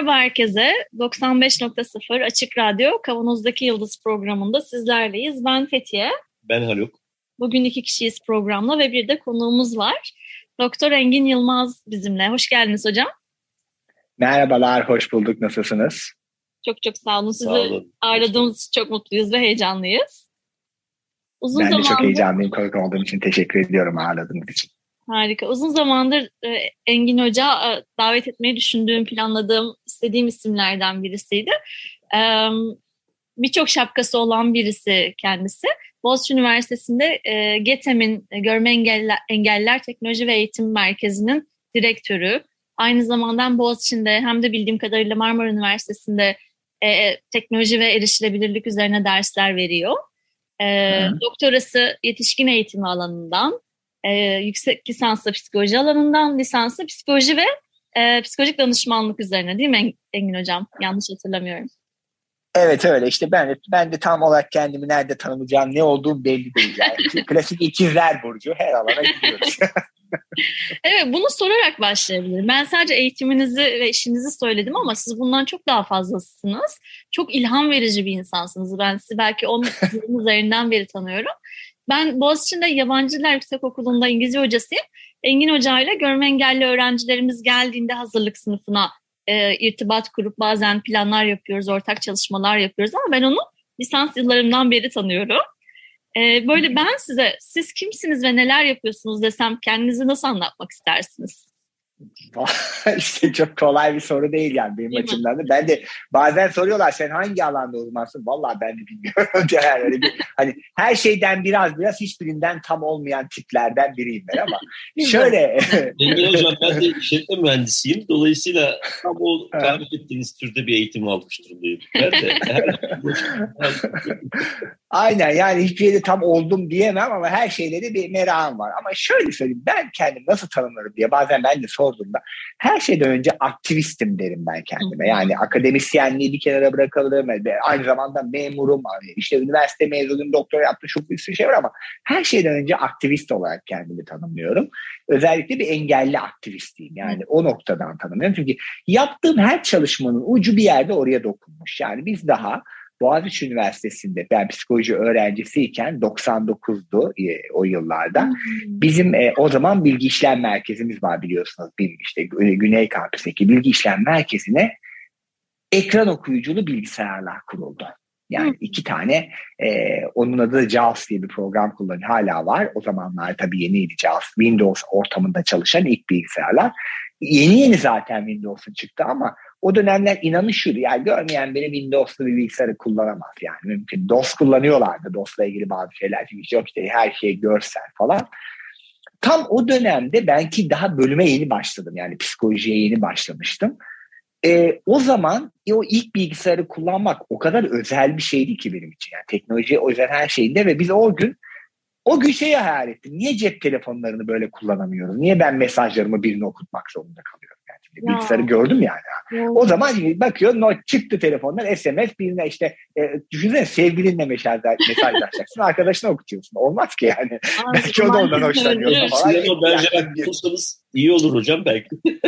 Merhaba herkese. 95.0 Açık Radyo Kavanoz'daki Yıldız programında sizlerleyiz. Ben Fethiye. Ben Haluk. Bugün iki kişiyiz programla ve bir de konuğumuz var. Doktor Engin Yılmaz bizimle. Hoş geldiniz hocam. Merhabalar, hoş bulduk. Nasılsınız? Çok çok sağ olun. Sizi sağ olun. ağırladığımız için çok mutluyuz ve heyecanlıyız. Uzun ben zamandır... de çok heyecanlıyım konuk olduğum için. Teşekkür ediyorum ağırladığınız için. Harika. Uzun zamandır e, Engin Hoca e, davet etmeyi düşündüğüm, planladığım, istediğim isimlerden birisiydi. E, Birçok şapkası olan birisi kendisi. Boğaziçi Üniversitesi'nde e, GETEM'in e, Görme Engeller, Engeller Teknoloji ve Eğitim Merkezi'nin direktörü. Aynı zamanda Boğaziçi'nde hem de bildiğim kadarıyla Marmara Üniversitesi'nde e, e teknoloji ve erişilebilirlik üzerine dersler veriyor. E, doktorası yetişkin eğitimi alanından, e, yüksek lisanslı psikoloji alanından, lisanslı psikoloji ve e, psikolojik danışmanlık üzerine değil mi Engin Hocam? Yanlış hatırlamıyorum. Evet öyle işte ben de, ben de tam olarak kendimi nerede tanımlayacağım ne olduğum belli değil. Yani. Klasik ikizler burcu her alana gidiyoruz. evet bunu sorarak başlayabilirim. Ben sadece eğitiminizi ve işinizi söyledim ama siz bundan çok daha fazlasınız. Çok ilham verici bir insansınız. Ben sizi belki 10 yılın üzerinden beri tanıyorum. Ben Boğaziçi'nde Yabancı Diller Yüksekokulu'nda İngilizce hocasıyım. Engin Hoca ile görme engelli öğrencilerimiz geldiğinde hazırlık sınıfına e, irtibat kurup bazen planlar yapıyoruz, ortak çalışmalar yapıyoruz ama ben onu lisans yıllarımdan beri tanıyorum. E, böyle ben size siz kimsiniz ve neler yapıyorsunuz desem kendinizi nasıl anlatmak istersiniz? işte çok kolay bir soru değil yani benim değil açımdan da. Ben de bazen soruyorlar sen hangi alanda uzmansın? Vallahi ben de bilmiyorum. yani öyle bir, hani her şeyden biraz biraz hiçbirinden tam olmayan tiplerden biriyim ben ama şöyle. Engin Hocam ben de işletme mühendisiyim. Dolayısıyla tam o tarif ettiğiniz türde bir eğitim almış durumdayım. Ben de. Aynen yani hiçbir yerde tam oldum diyemem ama her şeyde de bir merakım var. Ama şöyle söyleyeyim ben kendim nasıl tanımlarım diye bazen ben de sor sorduğumda her şeyden önce aktivistim derim ben kendime. Yani akademisyenliği bir kenara bırakalım. Aynı zamanda memurum. Hani işte üniversite mezunuyum, doktora yaptım, çok bir sürü şey var ama her şeyden önce aktivist olarak kendimi tanımlıyorum. Özellikle bir engelli aktivistiyim. Yani o noktadan tanımlıyorum. Çünkü yaptığım her çalışmanın ucu bir yerde oraya dokunmuş. Yani biz daha Boğaziçi Üniversitesi'nde ben psikoloji öğrencisiyken 99'du e, o yıllarda. Hmm. Bizim e, o zaman bilgi işlem merkezimiz var biliyorsunuz. Bir, işte Güney Kampüs'teki bilgi işlem merkezine ekran okuyuculu bilgisayarlar kuruldu. Yani hmm. iki tane e, onun adı da JAWS diye bir program kullanıyor. Hala var. O zamanlar tabii yeniydi JAWS. Windows ortamında çalışan ilk bilgisayarlar. Yeni yeni zaten Windows'un çıktı ama o dönemler inanışıyordu. Yani görmeyen biri Windows'lu bir bilgisayarı kullanamaz yani. Mümkün. DOS kullanıyorlardı. DOS'la ilgili bazı şeyler. Çünkü yok işte her şey görsel falan. Tam o dönemde ben ki daha bölüme yeni başladım. Yani psikolojiye yeni başlamıştım. E, o zaman e, o ilk bilgisayarı kullanmak o kadar özel bir şeydi ki benim için. Yani teknoloji yüzden her şeyinde ve biz o gün o gün şeyi hayal ettim. Niye cep telefonlarını böyle kullanamıyoruz? Niye ben mesajlarımı birine okutmak zorunda kalıyorum? Ya. Bilgisayarı gördüm yani. O zaman bakıyor not çıktı telefondan SMS birine işte e, düşünsene sevgilinle mesaj, mesajlaşacaksın arkadaşına okutuyorsun. Olmaz ki yani. Abi, belki o da ondan hoşlanıyor. Sinema Bergerac bulsanız iyi olur hocam belki.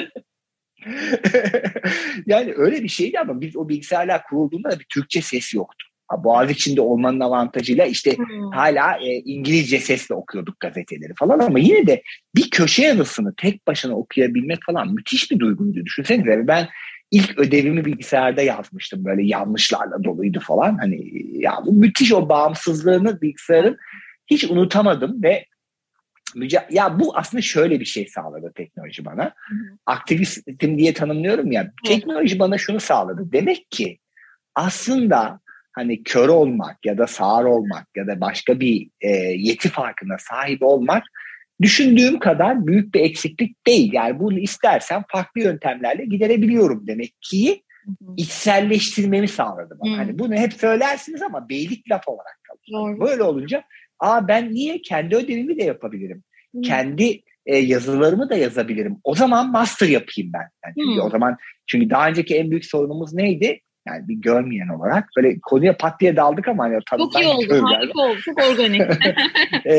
yani öyle bir şeydi ama biz o bilgisayarlar kurulduğunda da bir Türkçe ses yoktu. Boğaziçi'nde olmanın avantajıyla işte hmm. hala e, İngilizce sesle okuyorduk gazeteleri falan ama yine de bir köşe yazısını tek başına okuyabilmek falan müthiş bir duyguydu. Düşünsenize ben ilk ödevimi bilgisayarda yazmıştım böyle yanlışlarla doluydu falan hani ya bu müthiş o bağımsızlığını bilgisayarın hiç unutamadım ve ya bu aslında şöyle bir şey sağladı teknoloji bana. Hı Aktivistim diye tanımlıyorum ya. Teknoloji bana şunu sağladı. Demek ki aslında hani kör olmak ya da sağır olmak ya da başka bir e, yeti farkına sahip olmak düşündüğüm kadar büyük bir eksiklik değil. Yani bunu istersen farklı yöntemlerle giderebiliyorum demek ki içselleştirmemi sağladı bana. Hani bunu hep söylersiniz ama beylik laf olarak kalır. Böyle olunca aa ben niye kendi ödevimi de yapabilirim. Kendi e, yazılarımı da yazabilirim. O zaman master yapayım ben. Yani çünkü o zaman çünkü daha önceki en büyük sorunumuz neydi? Yani bir görmeyen olarak böyle konuya pat diye daldık ama hani Çok iyi oldu, harika oldu, çok organik. ee,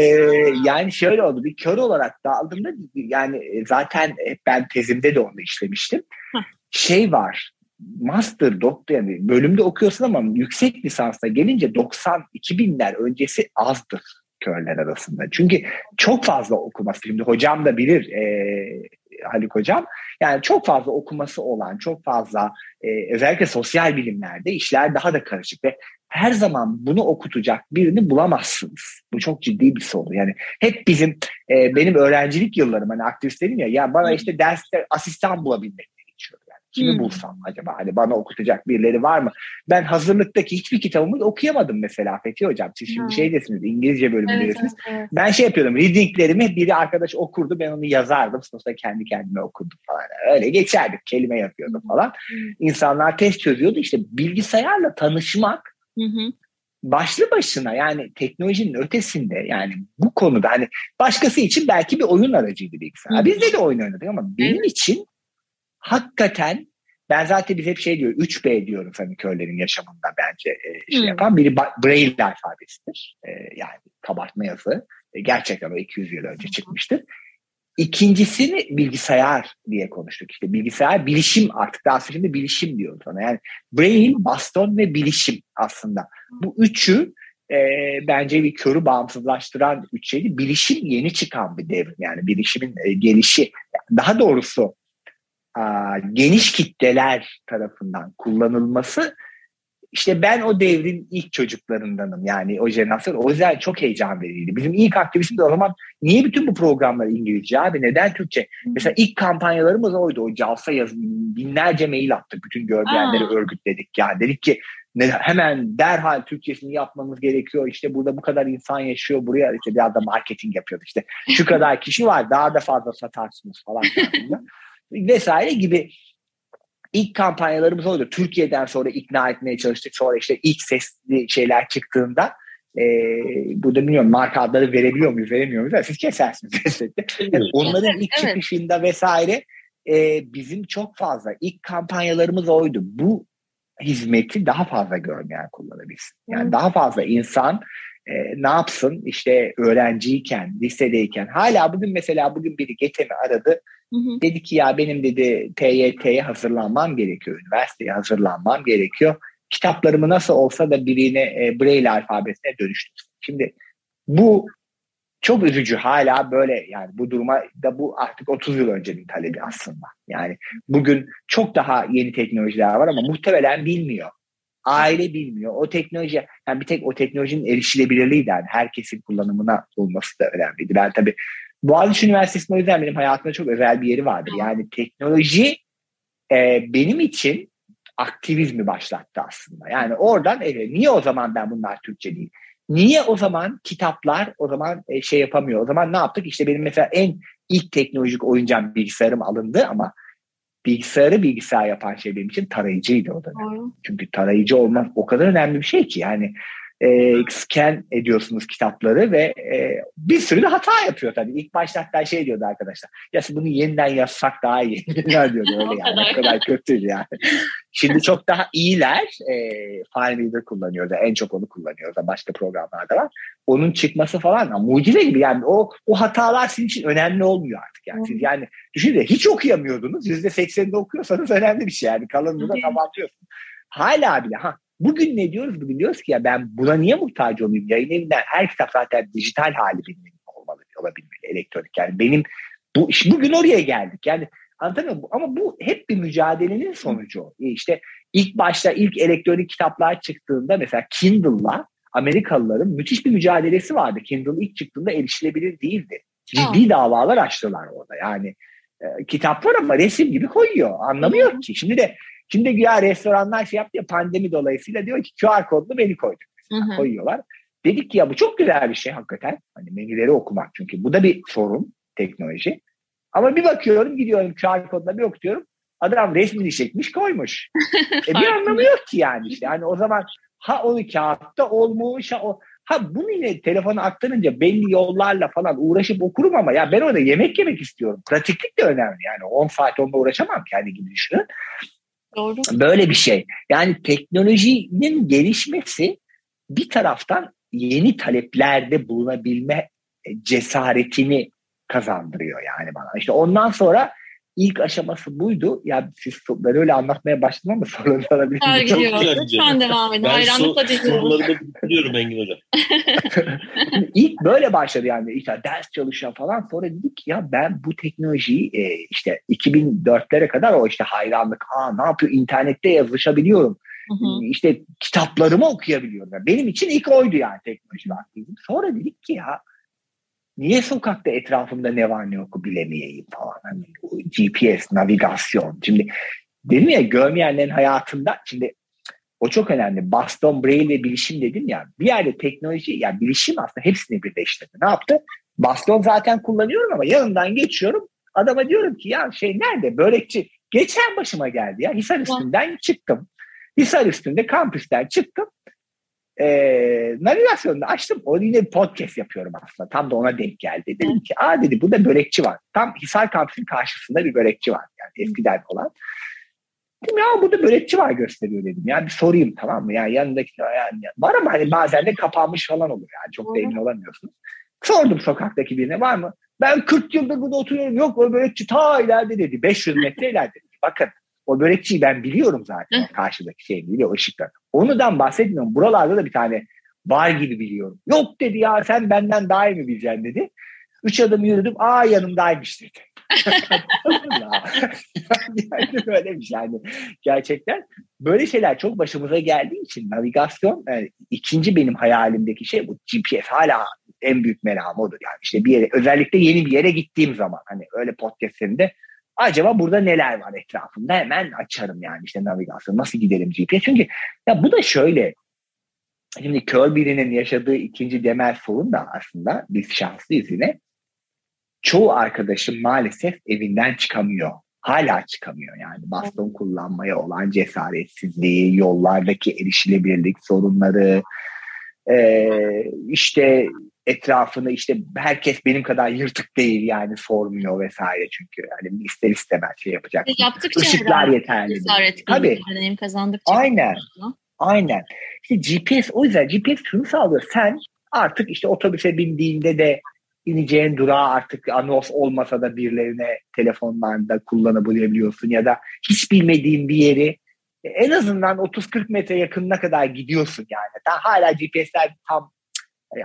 yani şöyle oldu, bir kör olarak daldığımda yani zaten ben tezimde de onu işlemiştim. şey var, master, doktor yani bölümde okuyorsun ama yüksek lisansa gelince 90 2000'ler öncesi azdır körler arasında. Çünkü çok fazla okuması. Şimdi hocam da bilir e, Haluk hocam. Yani çok fazla okuması olan, çok fazla e, özellikle sosyal bilimlerde işler daha da karışık ve her zaman bunu okutacak birini bulamazsınız. Bu çok ciddi bir soru. Yani hep bizim e, benim öğrencilik yıllarım hani aktivist dedim ya ya bana işte derste asistan bulabilmek Kimi hmm. bulsam acaba? Hani bana okutacak birileri var mı? Ben hazırlıktaki hiçbir kitabımı okuyamadım mesela Fethi Hocam. Siz şimdi hmm. şeydesiniz, İngilizce bölümündesiniz. Evet, evet, Ben şey yapıyordum, readinglerimi biri arkadaş okurdu, ben onu yazardım. Sınıfta kendi kendime okudum falan. Öyle geçerdik, kelime yapıyordum falan. Hmm. İnsanlar test çözüyordu. İşte bilgisayarla tanışmak hmm başlı başına yani teknolojinin ötesinde yani bu konuda hani başkası için belki bir oyun aracıydı bilgisayar. Hmm. Bizde de oyun oynadık ama benim evet. için hakikaten ben zaten biz hep şey diyor 3B diyoruz hani körlerin yaşamında bence e, şey hmm. yapan. Biri Braille alfabesidir. E, yani kabartma yazı. E, gerçekten o 200 yıl önce çıkmıştır. İkincisini bilgisayar diye konuştuk. İşte bilgisayar bilişim artık daha şimdi bilişim diyor sana. Yani brain, baston ve bilişim aslında. Bu üçü e, bence bir körü bağımsızlaştıran üç şeydi. Bilişim yeni çıkan bir devrim. Yani bilişimin e, gelişi. Daha doğrusu geniş kitleler tarafından kullanılması işte ben o devrin ilk çocuklarındanım yani o jenerasyon. O yüzden çok heyecan vericiydi. Bizim ilk aktivistimiz o zaman niye bütün bu programlar İngilizce abi neden Türkçe? Mesela ilk kampanyalarımız oydu. O Calsa yazın binlerce mail attık. Bütün görmeyenleri Aa. örgütledik. Yani dedik ki ne, hemen derhal Türkçesini yapmamız gerekiyor. İşte burada bu kadar insan yaşıyor. Buraya işte biraz da marketing yapıyorduk. İşte şu kadar kişi var daha da fazla satarsınız falan vesaire gibi ilk kampanyalarımız oldu. Türkiye'den sonra ikna etmeye çalıştık. Sonra işte ilk sesli şeyler çıktığında e, burada bilmiyorum marka adları verebiliyor muyuz veremiyor muyuz? Siz kesersiniz. yani onların ilk evet. çıkışında vesaire e, bizim çok fazla ilk kampanyalarımız oydu. Bu hizmeti daha fazla görmeyen kullanabilsin. Yani daha fazla insan e, ne yapsın işte öğrenciyken, lisedeyken hala bugün mesela bugün biri Getem'i aradı Hı. Dedi ki ya benim dedi TYT'ye hazırlanmam gerekiyor. Üniversiteye hazırlanmam gerekiyor. Kitaplarımı nasıl olsa da birine e, Braille alfabesine dönüştürsün. Şimdi bu çok üzücü hala böyle yani bu duruma da bu artık 30 yıl öncenin talebi aslında. Yani bugün çok daha yeni teknolojiler var ama muhtemelen bilmiyor. Aile bilmiyor. O teknoloji yani bir tek o teknolojinin erişilebilirliği yani herkesin kullanımına olması da önemliydi. Ben tabii Boğaziçi Üniversitesi'nin o yüzden benim hayatımda çok özel bir yeri vardır. Yani teknoloji e, benim için aktivizmi başlattı aslında. Yani oradan evet, niye o zaman ben bunlar Türkçe değil? Niye o zaman kitaplar o zaman e, şey yapamıyor? O zaman ne yaptık? İşte benim mesela en ilk teknolojik oyuncağım bilgisayarım alındı ama bilgisayarı bilgisayar yapan şey benim için tarayıcıydı o dönem. Çünkü tarayıcı olmak o kadar önemli bir şey ki yani e, scan ediyorsunuz kitapları ve e, bir sürü de hata yapıyor tabii. İlk başta hatta şey diyordu arkadaşlar. Ya bunu yeniden yazsak daha iyi. diyordu öyle yani. Ne kadar kötüydü yani. Şimdi çok daha iyiler. E, FileReader kullanıyoruz. En çok onu kullanıyoruz. Başka programlarda var. Onun çıkması falan mucize gibi yani. O, o hatalar sizin için önemli olmuyor artık. Yani. Siz yani düşünün hiç okuyamıyordunuz. Yüzde sekseninde okuyorsanız önemli bir şey. Yani kalanını da tamamlıyorsunuz. Hala bile ha Bugün ne diyoruz? Bugün diyoruz ki ya ben buna niye muhtaç olayım? Yayın evinden her kitap zaten dijital hali bilmeli olmalı, olabilmeli, elektronik. Yani benim bu bugün oraya geldik. Yani anlatamıyorum ama bu hep bir mücadelenin sonucu. E işte ilk başta ilk elektronik kitaplar çıktığında mesela Kindle'la Amerikalıların müthiş bir mücadelesi vardı. Kindle ilk çıktığında erişilebilir değildi. Ciddi davalar açtılar orada. Yani e, kitap var ama resim gibi koyuyor. Anlamıyor ki. Şimdi de Şimdi güya restoranlar şey yaptı ya pandemi dolayısıyla diyor ki QR kodlu menü koyduk. Mesela, koyuyorlar. Dedik ki ya bu çok güzel bir şey hakikaten. Hani menüleri okumak çünkü bu da bir sorun teknoloji. Ama bir bakıyorum gidiyorum QR kodla bir okuyorum. Adam resmini çekmiş koymuş. e bir anlamı yok ki yani işte. Yani o zaman ha onu kağıtta olmuş ha o Ha bunu yine telefona aktarınca belli yollarla falan uğraşıp okurum ama ya ben orada yemek yemek istiyorum. Pratiklik de önemli yani 10 saat onunla uğraşamam kendi gibi düşünün. Doğru. Böyle bir şey. Yani teknolojinin gelişmesi bir taraftan yeni taleplerde bulunabilme cesaretini kazandırıyor yani bana. İşte ondan sonra ilk aşaması buydu. Ya siz ben öyle anlatmaya başladım ama soruları alabilir miyim? gidiyor. Lütfen devam edin. Hayranlıkla dinliyorum. Sorularımı dinliyorum Engin Hocam. İlk böyle başladı yani. İşte ders çalışan falan. Sonra dedik ya ben bu teknolojiyi e, işte 2004'lere kadar o işte hayranlık. Aa ne yapıyor? İnternette yazışabiliyorum. Hı hı. İşte kitaplarımı okuyabiliyorum. Yani benim için ilk oydu yani teknoloji Sonra dedik ki ya niye sokakta etrafımda ne var ne yok bilemeyeyim falan. Hani GPS, navigasyon. Şimdi dedim ya görmeyenlerin hayatında şimdi o çok önemli. Baston, Braille ve bilişim dedim ya. Bir yerde teknoloji, yani bilişim aslında hepsini birleştirdi. Ne yaptı? Baston zaten kullanıyorum ama yanından geçiyorum. Adama diyorum ki ya şey nerede? Börekçi. Geçen başıma geldi ya. Hisar üstünden çıktım. Hisar üstünde kampüsten çıktım e, navigasyonda açtım. O yine podcast yapıyorum aslında. Tam da ona denk geldi. Dedim ki aa dedi burada börekçi var. Tam Hisar kampüsünün karşısında bir börekçi var. Yani eskiden olan. Dedim ya burada börekçi var gösteriyor dedim. Yani bir sorayım tamam mı? Yani yanındaki yani var ama hani bazen de kapanmış falan olur yani. Çok da emin olamıyorsunuz. Sordum sokaktaki birine var mı? Ben 40 yıldır burada oturuyorum. Yok o börekçi ta ileride dedi. 500 metre ileride. Bakın o börekçiyi ben biliyorum zaten. Karşıdaki şey biliyor ışıklar. Onudan bahsetmiyorum. Buralarda da bir tane var gibi biliyorum. Yok dedi ya sen benden daha iyi mi bileceksin dedi. Üç adım yürüdüm. Aa yanımdaymış dedi. yani böyle bir şey. Yani gerçekten böyle şeyler çok başımıza geldiği için navigasyon yani ikinci benim hayalimdeki şey bu GPS hala en büyük merakım odur yani işte bir yere özellikle yeni bir yere gittiğim zaman hani öyle podcastlerinde acaba burada neler var etrafında? Hemen açarım yani işte navigasyon nasıl gidelim GPS çünkü ya bu da şöyle şimdi kör birinin yaşadığı ikinci temel sorun da aslında biz şanslıyız yine. Çoğu arkadaşım maalesef evinden çıkamıyor hala çıkamıyor yani. Baston kullanmaya olan cesaretsizliği yollardaki erişilebilirlik sorunları ee, işte etrafını işte herkes benim kadar yırtık değil yani sormuyor vesaire çünkü yani ister istemez şey yapacak. Yaptıkça Işıklar yeterli. Tabii. Deneyim kazandıkça. Aynen. Aynen. İşte GPS o yüzden GPS şunu sağlıyor. Sen artık işte otobüse bindiğinde de ineceğin durağı artık anons olmasa da birilerine telefonlarda kullanabiliyorsun ya da hiç bilmediğin bir yeri en azından 30-40 metre yakınına kadar gidiyorsun yani. Daha hala GPS'ler tam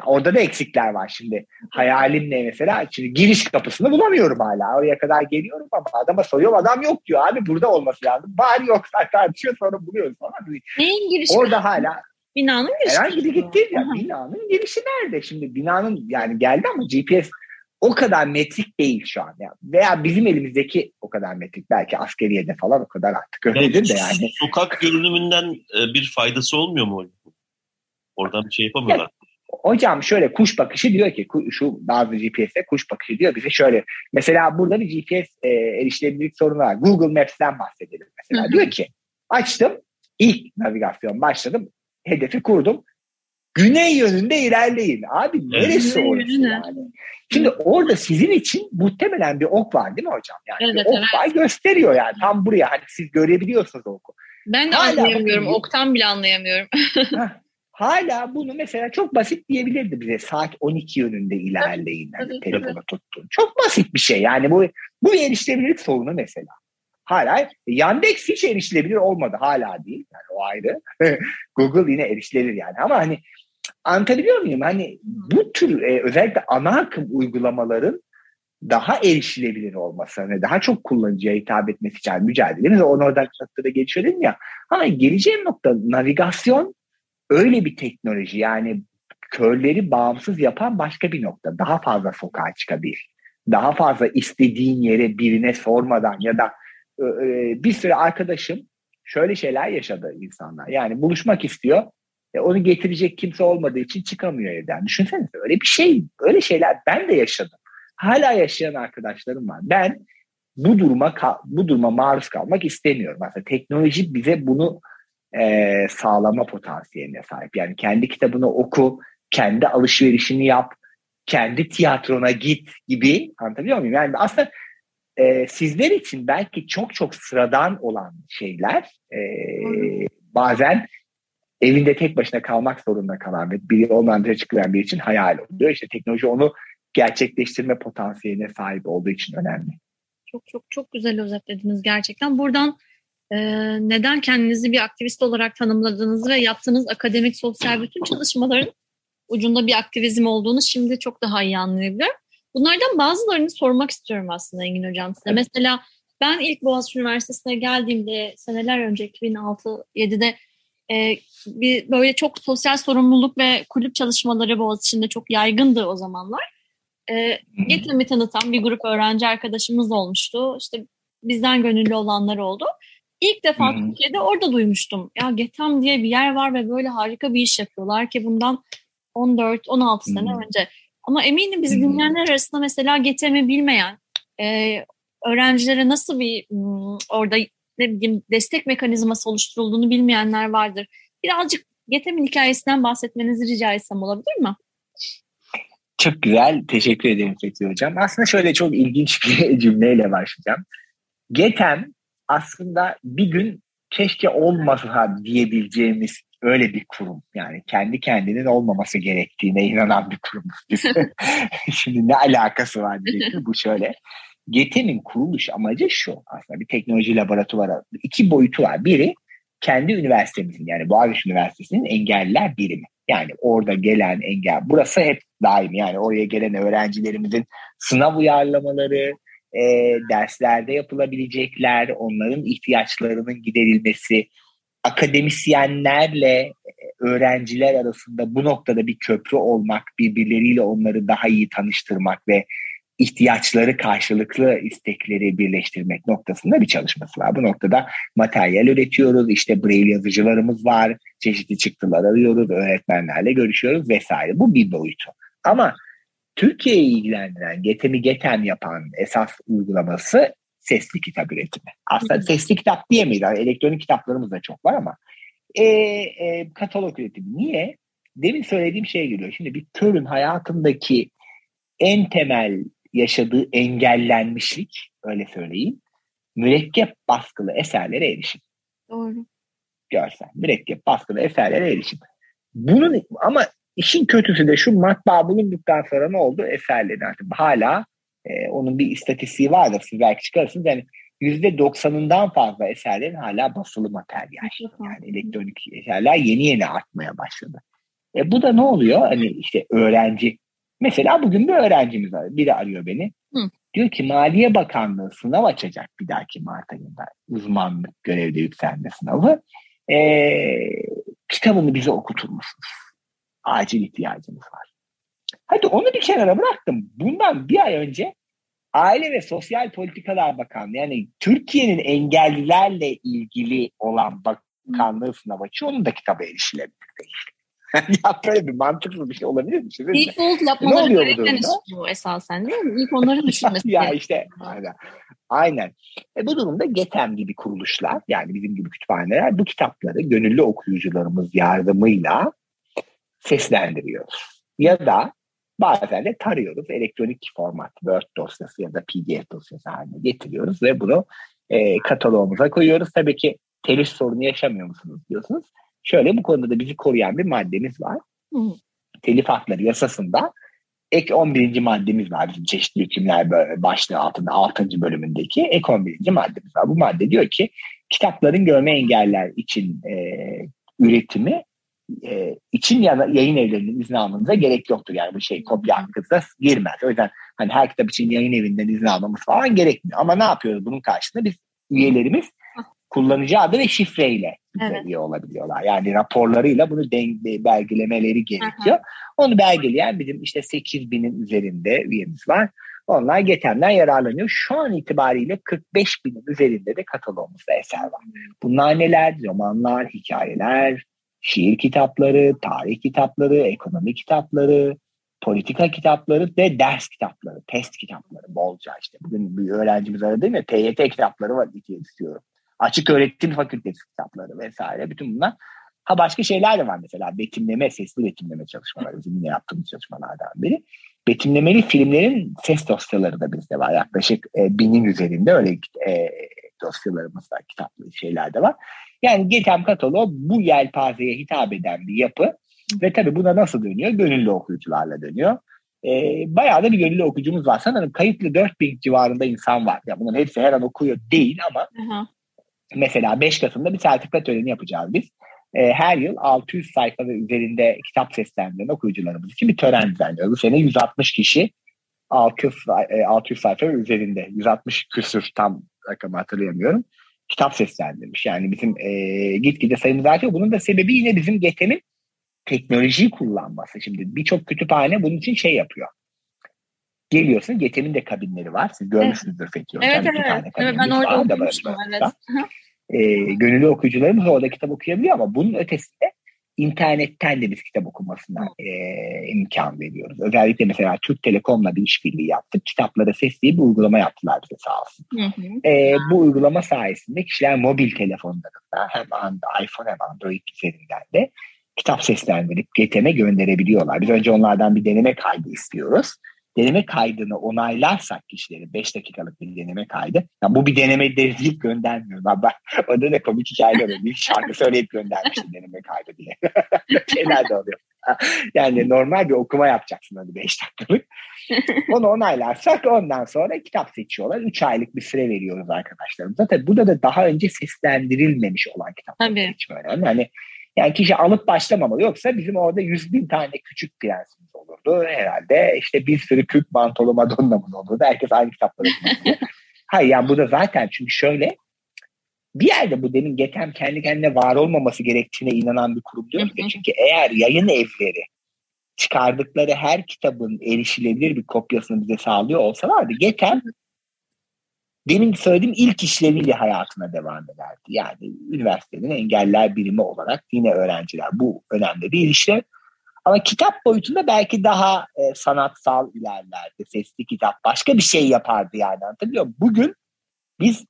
orada da eksikler var şimdi. Hayalim ne mesela? Şimdi giriş kapısını bulamıyorum hala. Oraya kadar geliyorum ama adama soruyorum. Adam yok diyor. Abi burada olması lazım. Bari yoksa tartışıyor sonra buluyoruz falan. Neyin giriş Orada hala Binanın girişi. Herhangi bir gittiğin ya binanın girişi nerede? Şimdi binanın yani geldi ama GPS o kadar metrik değil şu an. Yani. Veya bizim elimizdeki o kadar metrik. Belki askeriyede falan o kadar artık öyledir de yani. Sokak görünümünden e, bir faydası olmuyor mu? Oradan bir şey yapamıyorlar. Hocam şöyle kuş bakışı diyor ki şu bazı GPS'e kuş bakışı diyor bize şöyle mesela burada bir GPS e, erişilebilirlik sorunu var. Google Maps'ten bahsedelim mesela. Hı-hı. Diyor ki açtım ilk navigasyon başladım hedefi kurdum. Güney yönünde ilerleyin. Abi neresi evet. orası yani? Şimdi orada sizin için muhtemelen bir ok var değil mi hocam? Yani evet, ok evet. var gösteriyor yani tam buraya. Hani siz görebiliyorsunuz oku. Ben de Hala anlayamıyorum. Bakın, oktan bile anlayamıyorum. Hala bunu mesela çok basit diyebilirdi bize. Saat 12 yönünde ilerleyin. Yani evet, telefonu evet. tuttun. Çok basit bir şey. Yani bu bu erişilebilirlik sorunu mesela. Hala Yandex hiç erişilebilir olmadı. Hala değil. Yani o ayrı. Google yine erişilebilir yani. Ama hani anlatabiliyor muyum? Hani bu tür e, özellikle ana akım uygulamaların daha erişilebilir olması, hani daha çok kullanıcıya hitap etmesi için mücadelemiz onu oradan noktada geçiyor dedim ya. Ama geleceğim nokta navigasyon öyle bir teknoloji yani körleri bağımsız yapan başka bir nokta. Daha fazla sokağa çıkabilir. Daha fazla istediğin yere birine sormadan ya da e, e bir sürü arkadaşım şöyle şeyler yaşadı insanlar. Yani buluşmak istiyor. E, onu getirecek kimse olmadığı için çıkamıyor evden. Düşünsenize öyle bir şey, öyle şeyler ben de yaşadım. Hala yaşayan arkadaşlarım var. Ben bu duruma bu duruma maruz kalmak istemiyorum. Aslında teknoloji bize bunu e, sağlama potansiyeline sahip. Yani kendi kitabını oku, kendi alışverişini yap, kendi tiyatrona git gibi anlatabiliyor muyum? Yani aslında e, sizler için belki çok çok sıradan olan şeyler e, bazen evinde tek başına kalmak zorunda kalan ve biri olmayan dışarı çıkmayan bir için hayal oluyor. İşte teknoloji onu gerçekleştirme potansiyeline sahip olduğu için önemli. Çok çok çok güzel özetlediniz gerçekten. Buradan neden kendinizi bir aktivist olarak tanımladığınızı ve yaptığınız akademik sosyal bütün çalışmaların ucunda bir aktivizm olduğunu şimdi çok daha iyi anlayabiliyorum. Bunlardan bazılarını sormak istiyorum aslında Engin Hocam size. Evet. Mesela ben ilk Boğaziçi Üniversitesi'ne geldiğimde seneler önce 2006-7'de e, bir böyle çok sosyal sorumluluk ve kulüp çalışmaları Boğaziçi'nde çok yaygındı o zamanlar. E, Getirimi tanıtan bir grup öğrenci arkadaşımız olmuştu. İşte bizden gönüllü olanlar oldu. İlk defa hmm. Türkiye'de orada duymuştum. Ya Getem diye bir yer var ve böyle harika bir iş yapıyorlar ki bundan 14-16 hmm. sene önce. Ama eminim bizi dinleyenler arasında mesela Getem'i bilmeyen, e, öğrencilere nasıl bir m, orada ne bileyim destek mekanizması oluşturulduğunu bilmeyenler vardır. Birazcık Getem'in hikayesinden bahsetmenizi rica etsem olabilir mi? Çok güzel. Teşekkür ederim Fethi Hocam. Aslında şöyle çok ilginç bir cümleyle başlayacağım. Getem aslında bir gün keşke olmasa diyebileceğimiz öyle bir kurum. Yani kendi kendinin olmaması gerektiğine inanan bir kurum. Şimdi ne alakası var diyecektim. Bu şöyle. GETE'nin kuruluş amacı şu aslında bir teknoloji laboratuvarı. iki boyutu var. Biri kendi üniversitemizin yani Boğaziçi Üniversitesi'nin engelliler birimi. Yani orada gelen engel, burası hep daim yani oraya gelen öğrencilerimizin sınav uyarlamaları, e, derslerde yapılabilecekler, onların ihtiyaçlarının giderilmesi, akademisyenlerle e, öğrenciler arasında bu noktada bir köprü olmak, birbirleriyle onları daha iyi tanıştırmak ve ihtiyaçları karşılıklı istekleri birleştirmek noktasında bir çalışması var. Bu noktada materyal üretiyoruz, işte braille yazıcılarımız var, çeşitli çıktılar arıyoruz, öğretmenlerle görüşüyoruz vesaire. Bu bir boyutu. Ama Türkiye'yi ilgilendiren, Getem'i Getem yapan esas uygulaması sesli kitap üretimi. Aslında sesli kitap diyemeyiz. Yani elektronik kitaplarımız da çok var ama e, e, katalog üretimi. Niye? Demin söylediğim şey geliyor. Şimdi bir körün hayatındaki en temel yaşadığı engellenmişlik öyle söyleyeyim mürekkep baskılı eserlere erişim. Doğru. Görsel, mürekkep baskılı eserlere erişim. Bunun ama işin kötüsü de şu matbaa bulunduktan sonra ne oldu? Eserlerin artık hala e, onun bir istatistiği var da siz belki çıkarırsınız. Yani yüzde doksanından fazla eserlerin hala basılı materyal. Yani elektronik eserler yeni yeni artmaya başladı. E bu da ne oluyor? Hani işte öğrenci Mesela bugün bir öğrencimiz var. Biri arıyor beni. Hı. Diyor ki Maliye Bakanlığı sınav açacak bir dahaki Mart ayında. Uzmanlık görevde yükselme sınavı. Ee, kitabını bize okutur musunuz? Acil ihtiyacımız var. Hadi onu bir kenara bıraktım. Bundan bir ay önce Aile ve Sosyal Politikalar Bakanlığı yani Türkiye'nin engellilerle ilgili olan bakanlığı sınavı açıyor. Onun da kitabı erişilebilir değil. ya böyle bir mantıklı bir şey olabilir mi? Şimdi Default yapmaları gereken iş bu esasen değil mi? İlk onları düşünmesi. ya işte aynen. Aynen. E bu durumda GETEM gibi kuruluşlar yani bizim gibi kütüphaneler bu kitapları gönüllü okuyucularımız yardımıyla seslendiriyoruz. Ya da bazen de tarıyoruz. Elektronik format Word dosyası ya da PDF dosyası haline getiriyoruz ve bunu e, kataloğumuza koyuyoruz. Tabii ki telif sorunu yaşamıyor musunuz diyorsunuz. Şöyle bu konuda da bizi koruyan bir maddemiz var. Hı. Telif hakları yasasında ek 11. maddemiz var bizim çeşitli hükümler başlığı altında 6. bölümündeki ek 11. maddemiz var. Bu madde diyor ki kitapların görme engeller için e, üretimi e, için ya yayın evlerinin izni almanıza gerek yoktur. Yani bu şey kopya hakkınıza girmez. O yüzden hani her kitap için yayın evinden izin almamız falan gerekmiyor. Ama ne yapıyoruz bunun karşısında? Biz üyelerimiz kullanıcı adı ve şifreyle evet. üye olabiliyorlar. Yani raporlarıyla bunu belgelemeleri gerekiyor. Aha. Onu belgeleyen bizim işte 8 binin üzerinde üyemiz var. Onlar GETEM'den yararlanıyor. Şu an itibariyle 45 binin üzerinde de kataloğumuzda eser var. Bunlar neler? Romanlar, hikayeler, şiir kitapları, tarih kitapları, ekonomi kitapları, politika kitapları ve ders kitapları, test kitapları bolca işte. Bugün bir öğrencimiz aradı değil mi? TYT kitapları var diye istiyorum. Açık öğretim fakültesi kitapları vesaire. Bütün bunlar. Ha başka şeyler de var mesela. Betimleme, sesli betimleme çalışmaları. Bizim yine yaptığımız çalışmalardan biri. Betimlemeli filmlerin ses dosyaları da bizde var. Yaklaşık e, binin üzerinde öyle e, dosyalarımız var, kitaplı şeyler de var. Yani GETEM kataloğu bu yelpazeye hitap eden bir yapı. Ve tabii buna nasıl dönüyor? Gönüllü okuyucularla dönüyor. E, bayağı da bir gönüllü okuyucumuz var. Sanırım kayıtlı 4000 civarında insan var. Yani bunların hepsi her an okuyor değil ama uh-huh. mesela 5 Kasım'da bir sertifika töreni yapacağız biz. E, her yıl 600 sayfa ve üzerinde kitap seslendiren okuyucularımız için bir tören düzenliyoruz. Bu sene 160 kişi 600, 600 sayfa ve üzerinde 160 küsür tam rakamı hatırlayamıyorum kitap seslendirmiş. Yani bizim e, gitgide sayımız artıyor. Bunun da sebebi yine bizim GETEM'in teknolojiyi kullanması. Şimdi birçok kütüphane bunun için şey yapıyor. Geliyorsun, GETEM'in de kabinleri var. Siz görmüşsünüzdür. Fethi Hocam. Evet, evet. evet ben orada okumuştum. Evet. E, gönüllü okuyucularımız orada kitap okuyabiliyor ama bunun ötesinde internetten de biz kitap okumasına e, imkan veriyoruz. Özellikle mesela Türk Telekom'la bir işbirliği yaptık. Kitaplara sesli bir uygulama yaptılar bize sağ olsun. Hı hı. E, bu uygulama sayesinde kişiler mobil telefonlarında hem iPhone hem Android üzerinden de kitap seslendirip GTM'e gönderebiliyorlar. Biz önce onlardan bir deneme kaydı istiyoruz. Deneme kaydını onaylarsak kişileri 5 dakikalık bir deneme kaydı. Yani bu bir deneme deyip göndermiyorum. Ben, ben orada da komik hikayeler oluyor. Şarkı söyleyip göndermiştim deneme kaydı diye. Şeyler de oluyor. Yani normal bir okuma yapacaksın hadi 5 dakikalık. Onu onaylarsak ondan sonra kitap seçiyorlar. 3 aylık bir süre veriyoruz arkadaşlarımıza. Tabii burada da daha önce seslendirilmemiş olan kitapları seçme önemli. Yani yani kişi alıp başlamamalı. Yoksa bizim orada yüz bin tane küçük prensimiz olurdu herhalde. İşte bir sürü Kürt mantolu Madonna'mız olurdu. Herkes aynı kitapları. Hayır yani bu da zaten çünkü şöyle bir yerde bu demin Getem kendi kendine var olmaması gerektiğine inanan bir kurum diyor ki çünkü eğer yayın evleri çıkardıkları her kitabın erişilebilir bir kopyasını bize sağlıyor olsalardı Getem demin söylediğim ilk işleviyle hayatına devam ederdi. Yani üniversitenin engeller birimi olarak yine öğrenciler bu önemli bir işlev. Ama kitap boyutunda belki daha e, sanatsal ilerlerdi. Sesli kitap başka bir şey yapardı yani anlatabiliyor muyum? Bugün biz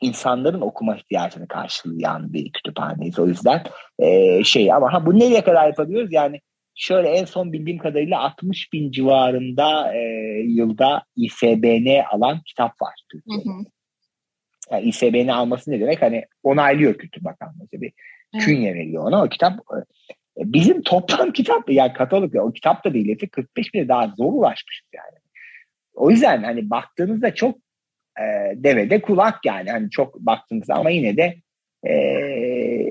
insanların okuma ihtiyacını karşılayan bir kütüphaneyiz. O yüzden e, şey ama ha bu nereye kadar yapabiliyoruz? Yani şöyle en son bildiğim kadarıyla 60 bin civarında e, yılda ISBN alan kitap var Türkiye'de. Hı hı. Yani ISBN alması ne demek? Hani onaylıyor Kültür Bakanlığı. Bir hı. künye veriyor ona. O kitap e, bizim toplam kitap yani katalog o kitap da değil. 45 bine daha zor ulaşmışız yani. O yüzden hani baktığınızda çok e, devede kulak yani. Hani çok baktığınızda ama yine de e,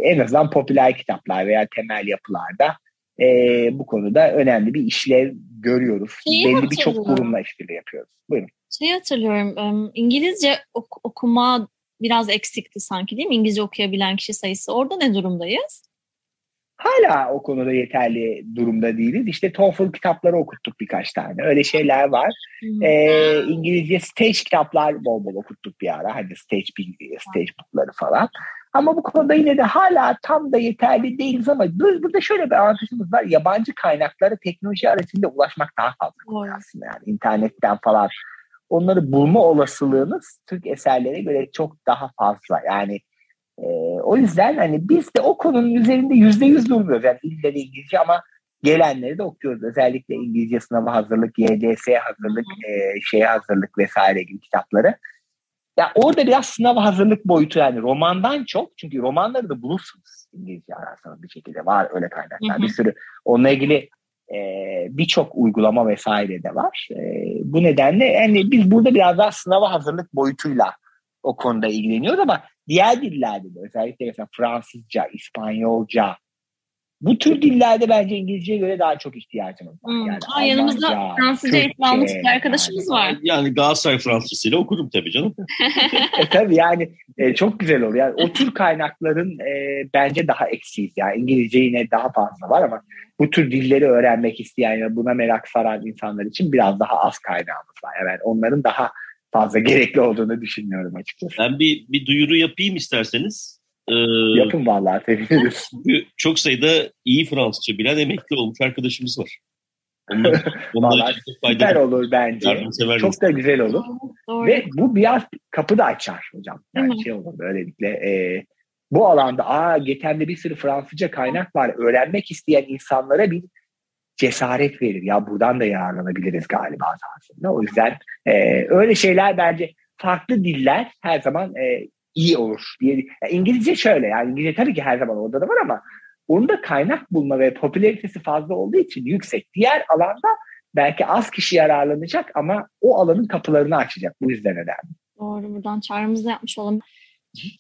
en azından popüler kitaplar veya temel yapılarda e, bu konuda önemli bir işlev görüyoruz. Şeyi Belli birçok kurumla işbirliği yapıyoruz. Buyurun. Şey hatırlıyorum, İngilizce ok- okuma biraz eksikti sanki değil mi? İngilizce okuyabilen kişi sayısı. Orada ne durumdayız? Hala o konuda yeterli durumda değiliz. İşte TOEFL kitapları okuttuk birkaç tane. Öyle şeyler var. Hmm. Ee, İngilizce stage kitaplar bol bol okuttuk bir ara. Hani stage, stage bookları falan. Ama bu konuda yine de hala tam da yeterli değiliz ama burada şöyle bir avantajımız var. Yabancı kaynaklara teknoloji aracılığıyla ulaşmak daha fazla aslında yani internetten falan. Onları bulma olasılığınız Türk eserlere göre çok daha fazla. Yani e, o yüzden hani biz de o konunun üzerinde yüzde yüz durmuyoruz. Yani illa İngilizce ama gelenleri de okuyoruz. Özellikle İngilizce sınavı hazırlık, YDS hazırlık, e, şey hazırlık vesaire gibi kitapları ya orada biraz sınav hazırlık boyutu yani romandan çok çünkü romanları da bulursunuz İngilizce ararsanız bir şekilde var öyle kaynaklar. Hı hı. Bir sürü onunla ilgili e, birçok uygulama vesaire de var. E, bu nedenle yani biz burada biraz daha sınava hazırlık boyutuyla o konuda ilgileniyoruz ama diğer dillerde de özellikle mesela Fransızca, İspanyolca, bu tür dillerde bence İngilizceye göre daha çok ihtiyacımız var. Hmm. Yani Aa, yanımızda Fransızca almış bir arkadaşımız yani, var. Yani Galatasaray Fransızcasıyla okurum tabii canım. e, tabii yani e, çok güzel oluyor. Yani o tür kaynakların e, bence daha eksiyiz. Yani İngilizce yine daha fazla var ama bu tür dilleri öğrenmek isteyen ya buna merak saran insanlar için biraz daha az kaynağımız var. Yani onların daha fazla gerekli olduğunu düşünüyorum açıkçası. Ben bir, bir duyuru yapayım isterseniz. Ee, Yapın vallahi seviniriz. Çok sayıda iyi Fransızca bilen emekli olmuş arkadaşımız var. Vallahi çok Süper faydalı. olur bence. Çok da güzel olur. Doğru. Ve bu biraz kapı da açar hocam. Yani şey olur böylelikle. E, bu alanda aa Getem'de bir sürü Fransızca kaynak var. Öğrenmek isteyen insanlara bir cesaret verir. Ya buradan da yararlanabiliriz galiba aslında. O yüzden e, öyle şeyler bence farklı diller her zaman e, iyi olur. diye. Yani İngilizce şöyle yani İngilizce tabii ki her zaman orada da var ama onda kaynak bulma ve popülaritesi fazla olduğu için yüksek. Diğer alanda belki az kişi yararlanacak ama o alanın kapılarını açacak. Bu yüzden önemli. Doğru buradan çağrımızı yapmış olalım.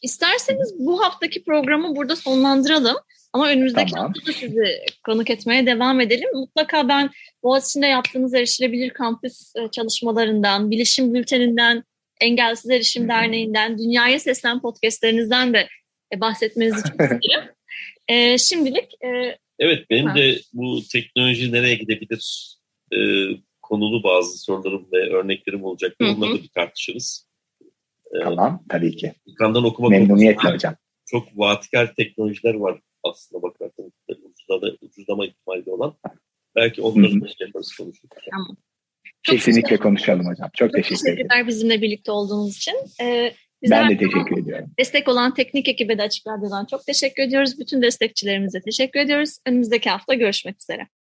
İsterseniz bu haftaki programı burada sonlandıralım. Ama önümüzdeki Tamam. hafta da sizi konuk etmeye devam edelim. Mutlaka ben Boğaziçi'nde yaptığınız erişilebilir kampüs e, çalışmalarından, bilişim bülteninden, Engelsiz Erişim. Derneği'nden, Dünyaya Seslen podcastlerinizden de e, bahsetmenizi çok isterim. E, şimdilik e, Evet benim Ha. de bu teknoloji nereye gidebilir e, konulu bazı sorularım ve örneklerim olacak. Onları da bir tartışırız. E, Tamam tabii ki. Yukarıdan okumak Memnuniyetle konusunda hocam. Çok vatikal teknolojiler var aslında bakarsanız. Ucuzlama, ucuzlama ihtimali olan. Belki onları da şey yaparız konuşuruz. Çok Kesinlikle konuşalım hocam. Çok çok teşekkür ederim. bizimle birlikte olduğunuz için. E, bizler Ben de teşekkür ediyorum. Destek olan teknik ekibe de Açık Radyo'dan çok teşekkür ediyoruz. Bütün destekçilerimize teşekkür ediyoruz. Önümüzdeki hafta görüşmek üzere.